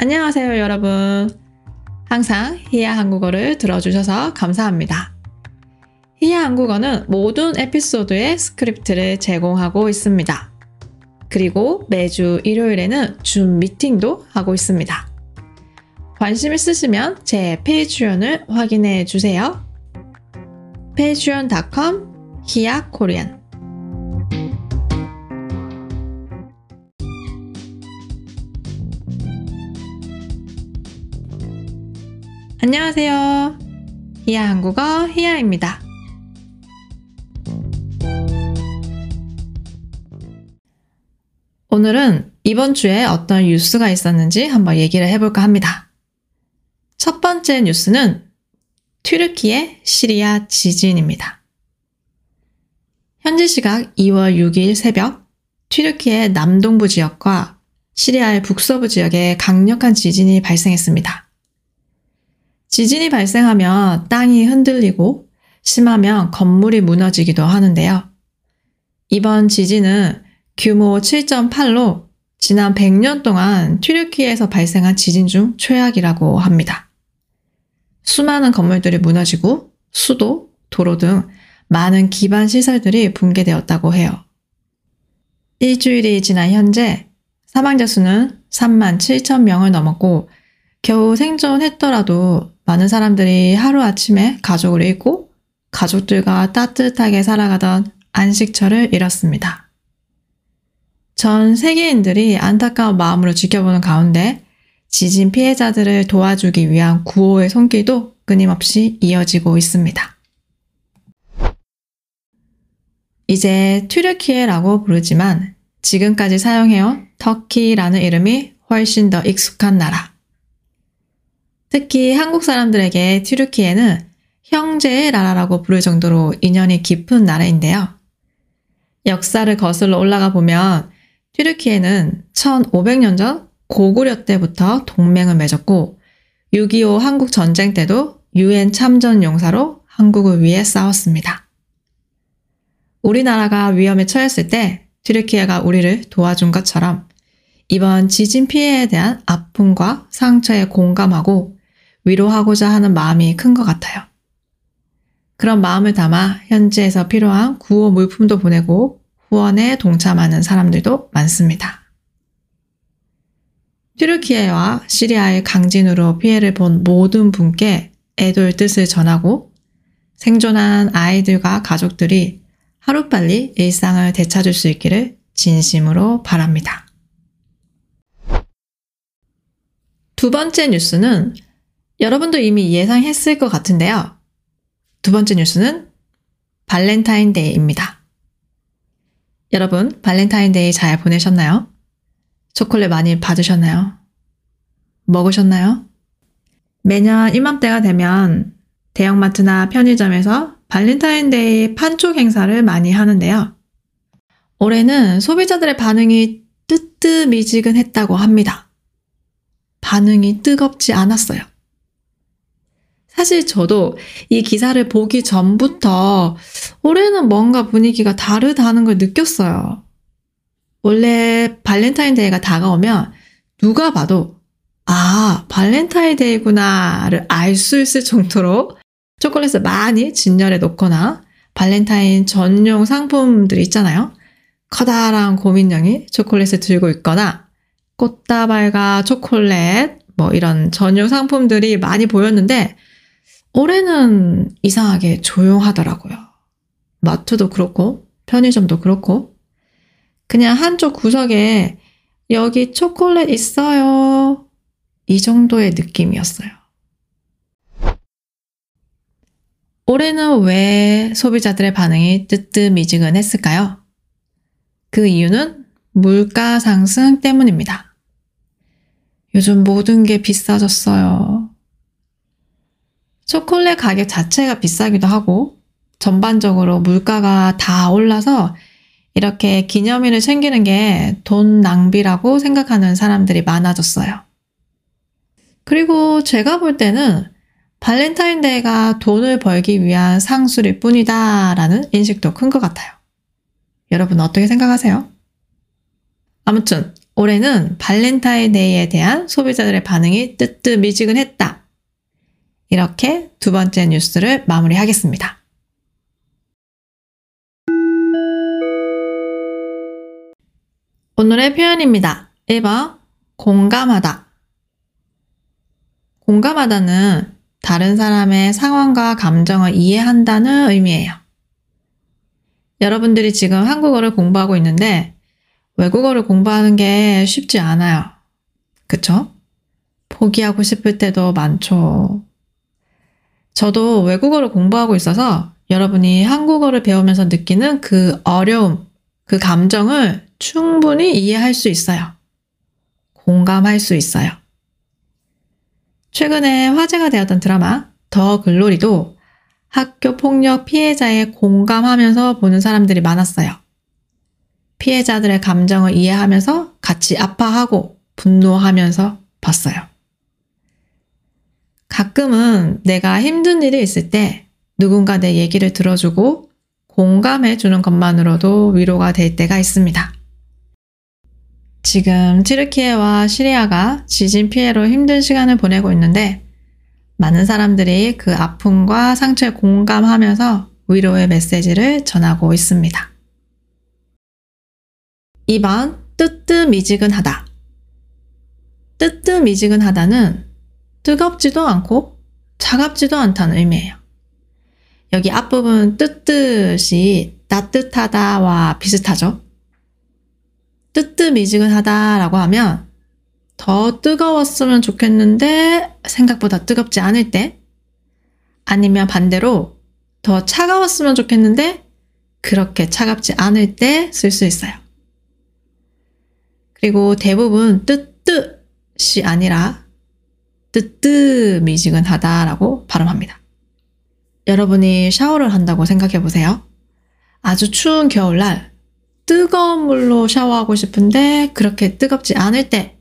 안녕하세요, 여러분. 항상 히야 한국어를 들어주셔서 감사합니다. 히야 한국어는 모든 에피소드의 스크립트를 제공하고 있습니다. 그리고 매주 일요일에는 줌 미팅도 하고 있습니다. 관심 있으시면 제 Patreon을 확인해 주세요. patreon.com 히야 Korean 안녕하세요. 히야 한국어 히야입니다. 오늘은 이번 주에 어떤 뉴스가 있었는지 한번 얘기를 해볼까 합니다. 첫 번째 뉴스는 튀르키의 시리아 지진입니다. 현지 시각 2월 6일 새벽 튀르키의 남동부 지역과 시리아의 북서부 지역에 강력한 지진이 발생했습니다. 지진이 발생하면 땅이 흔들리고 심하면 건물이 무너지기도 하는데요. 이번 지진은 규모 7.8로 지난 100년 동안 튀르키에서 발생한 지진 중 최악이라고 합니다. 수많은 건물들이 무너지고 수도, 도로 등 많은 기반 시설들이 붕괴되었다고 해요. 일주일이 지난 현재 사망자 수는 3만 7천 명을 넘었고 겨우 생존했더라도 많은 사람들이 하루아침에 가족을 잃고 가족들과 따뜻하게 살아가던 안식처를 잃었습니다. 전 세계인들이 안타까운 마음으로 지켜보는 가운데 지진 피해자들을 도와주기 위한 구호의 손길도 끊임없이 이어지고 있습니다. 이제 튀르키예라고 부르지만 지금까지 사용해온 터키라는 이름이 훨씬 더 익숙한 나라. 특히 한국 사람들에게 튀르키예는 형제의 나라라고 부를 정도로 인연이 깊은 나라인데요. 역사를 거슬러 올라가 보면 튀르키예는 1500년 전 고구려 때부터 동맹을 맺었고 6.25 한국 전쟁 때도 유엔 참전 용사로 한국을 위해 싸웠습니다. 우리나라가 위험에 처했을 때 튀르키예가 우리를 도와준 것처럼 이번 지진 피해에 대한 아픔과 상처에 공감하고 위로하고자 하는 마음이 큰 것 같아요. 그런 마음을 담아 현지에서 필요한 구호 물품도 보내고 후원에 동참하는 사람들도 많습니다. 튀르키예와 시리아의 강진으로 피해를 본 모든 분께 애도의 뜻을 전하고 생존한 아이들과 가족들이 하루빨리 일상을 되찾을 수 있기를 진심으로 바랍니다. 두 번째 뉴스는 여러분도 이미 예상했을 것 같은데요. 두 번째 뉴스는 발렌타인데이입니다. 여러분, 발렌타인데이 잘 보내셨나요? 초콜릿 많이 받으셨나요? 먹으셨나요? 매년 이맘때가 되면 대형마트나 편의점에서 발렌타인데이 판촉 행사를 많이 하는데요. 올해는 소비자들의 반응이 뜨뜻미지근했다고 합니다. 반응이 뜨겁지 않았어요. 사실 저도 이 기사를 보기 전부터 올해는 뭔가 분위기가 다르다는 걸 느꼈어요. 원래 발렌타인데이가 다가오면 누가 봐도 아, 발렌타인데이구나를 알 수 있을 정도로 초콜릿을 많이 진열해 놓거나 발렌타인 전용 상품들이 있잖아요. 커다란 고민형이 초콜릿을 들고 있거나 꽃다발과 초콜릿 뭐 이런 전용 상품들이 많이 보였는데 올해는 이상하게 조용하더라고요. 마트도 그렇고, 편의점도 그렇고, 그냥 한쪽 구석에 여기 초콜릿 있어요. 이 정도의 느낌이었어요. 올해는 왜 소비자들의 반응이 뜨뜻미지근했을까요? 그 이유는 물가 상승 때문입니다. 요즘 모든 게 비싸졌어요. 초콜릿 가격 자체가 비싸기도 하고 전반적으로 물가가 다 올라서 이렇게 기념일을 챙기는 게 돈 낭비라고 생각하는 사람들이 많아졌어요. 그리고 제가 볼 때는 발렌타인데이가 돈을 벌기 위한 상술일 뿐이다 라는 인식도 큰 것 같아요. 여러분 어떻게 생각하세요? 아무튼 올해는 발렌타인데이에 대한 소비자들의 반응이 뜨뜻미지근했다. 이렇게 두 번째 뉴스를 마무리하겠습니다. 오늘의 표현입니다. 1번 공감하다. 공감하다는 다른 사람의 상황과 감정을 이해한다는 의미예요. 여러분들이 지금 한국어를 공부하고 있는데 외국어를 공부하는 게 쉽지 않아요. 그쵸? 포기하고 싶을 때도 많죠. 저도 외국어를 공부하고 있어서 여러분이 한국어를 배우면서 느끼는 그 어려움, 그 감정을 충분히 이해할 수 있어요. 공감할 수 있어요. 최근에 화제가 되었던 드라마 더 글로리도 학교 폭력 피해자에 공감하면서 보는 사람들이 많았어요. 피해자들의 감정을 이해하면서 같이 아파하고 분노하면서 봤어요. 가끔은 내가 힘든 일이 있을 때 누군가 내 얘기를 들어주고 공감해 주는 것만으로도 위로가 될 때가 있습니다. 지금 티르키예와 시리아가 지진 피해로 힘든 시간을 보내고 있는데 많은 사람들이 그 아픔과 상처에 공감하면서 위로의 메시지를 전하고 있습니다. 2번 뜨뜻미지근하다. 뜨뜻미지근하다는 뜨겁지도 않고 차갑지도 않다는 의미예요. 여기 앞부분 뜨뜻이 따뜻하다와 비슷하죠? 뜨뜻미지근하다라고 하면 더 뜨거웠으면 좋겠는데 생각보다 뜨겁지 않을 때 아니면 반대로 더 차가웠으면 좋겠는데 그렇게 차갑지 않을 때 쓸 수 있어요. 그리고 대부분 뜨뜻이 아니라 뜨뜻미지근하다라고 발음합니다. 여러분이 샤워를 한다고 생각해 보세요. 아주 추운 겨울날 뜨거운 물로 샤워하고 싶은데 그렇게 뜨겁지 않을 때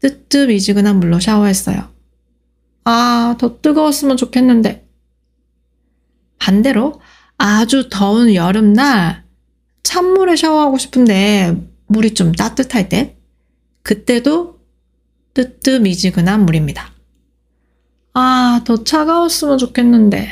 뜨뜻 미지근한 물로 샤워했어요. 아, 더 뜨거웠으면 좋겠는데. 반대로 아주 더운 여름날 찬물에 샤워하고 싶은데 물이 좀 따뜻할 때 그때도 뜨뜻미지근한 물입니다. 아, 더 차가웠으면 좋겠는데.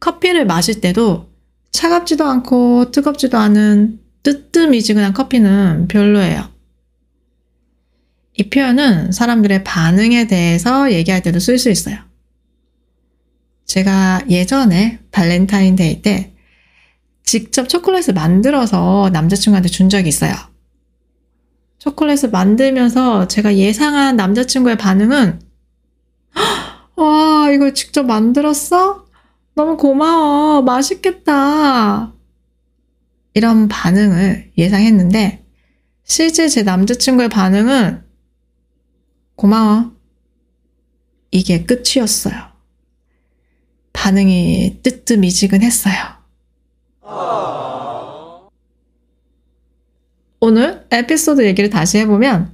커피를 마실 때도 차갑지도 않고 뜨겁지도 않은 뜨뜻미지근한 커피는 별로예요. 이 표현은 사람들의 반응에 대해서 얘기할 때도 쓸 수 있어요. 제가 예전에 발렌타인데이 때 직접 초콜릿을 만들어서 남자친구한테 준 적이 있어요. 초콜릿을 만들면서 제가 예상한 남자친구의 반응은 와, 이걸 직접 만들었어? 너무 고마워. 맛있겠다. 이런 반응을 예상했는데 실제 제 남자친구의 반응은 고마워. 이게 끝이었어요. 반응이 뜨뜻미지근했어요. 오늘 에피소드 얘기를 다시 해보면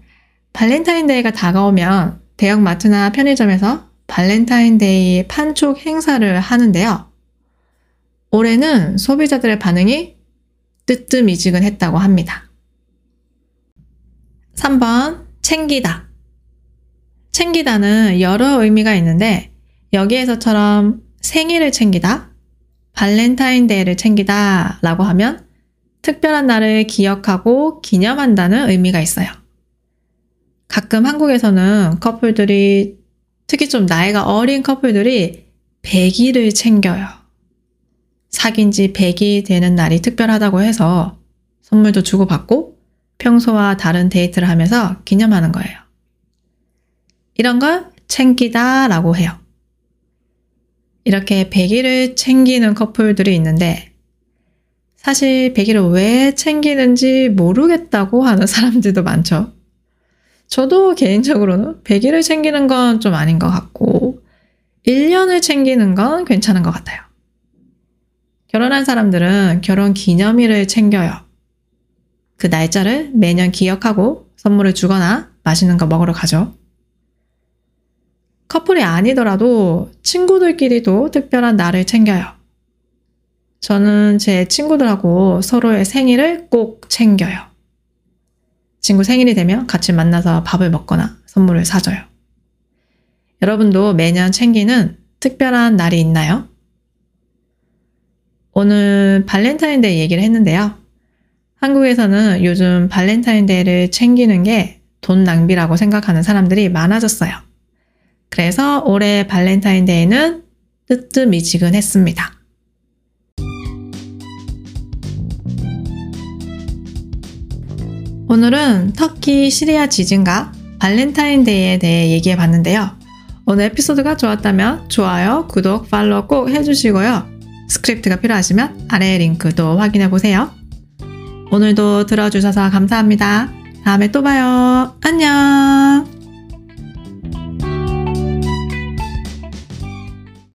발렌타인데이가 다가오면 대형마트나 편의점에서 발렌타인데이 판촉 행사를 하는데요. 올해는 소비자들의 반응이 뜨뜻미지근했다고 합니다. 3번 챙기다. 챙기다는 여러 의미가 있는데 여기에서처럼 생일을 챙기다, 발렌타인데이를 챙기다 라고 하면 특별한 날을 기억하고 기념한다는 의미가 있어요. 가끔 한국에서는 커플들이 특히 좀 나이가 어린 커플들이 100일을 챙겨요. 사귄 지 100이 되는 날이 특별하다고 해서 선물도 주고받고 평소와 다른 데이트를 하면서 기념하는 거예요. 이런 걸 챙기다 라고 해요. 이렇게 100일을 챙기는 커플들이 있는데 사실 100일을 왜 챙기는지 모르겠다고 하는 사람들도 많죠. 저도 개인적으로는 100일을 챙기는 건 좀 아닌 것 같고 1년을 챙기는 건 괜찮은 것 같아요. 결혼한 사람들은 결혼 기념일을 챙겨요. 그 날짜를 매년 기억하고 선물을 주거나 맛있는 거 먹으러 가죠. 커플이 아니더라도 친구들끼리도 특별한 날을 챙겨요. 저는 제 친구들하고 서로의 생일을 꼭 챙겨요. 친구 생일이 되면 같이 만나서 밥을 먹거나 선물을 사줘요. 여러분도 매년 챙기는 특별한 날이 있나요? 오늘 발렌타인데이 얘기를 했는데요. 한국에서는 요즘 발렌타인데이를 챙기는 게 돈 낭비라고 생각하는 사람들이 많아졌어요. 그래서 올해 발렌타인데이는 뜨뜻미지근했습니다. 오늘은 터키 시리아 지진과 발렌타인데이에 대해 얘기해 봤는데요. 오늘 에피소드가 좋았다면 좋아요, 구독, follow 꼭 해주시고요. 스크립트가 필요하시면 아래 링크도 확인해 보세요. 오늘도 들어주셔서 감사합니다. 다음에 또 봐요. 안녕!